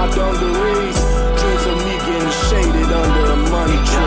my race. Dreams of me getting shaded under the money tree.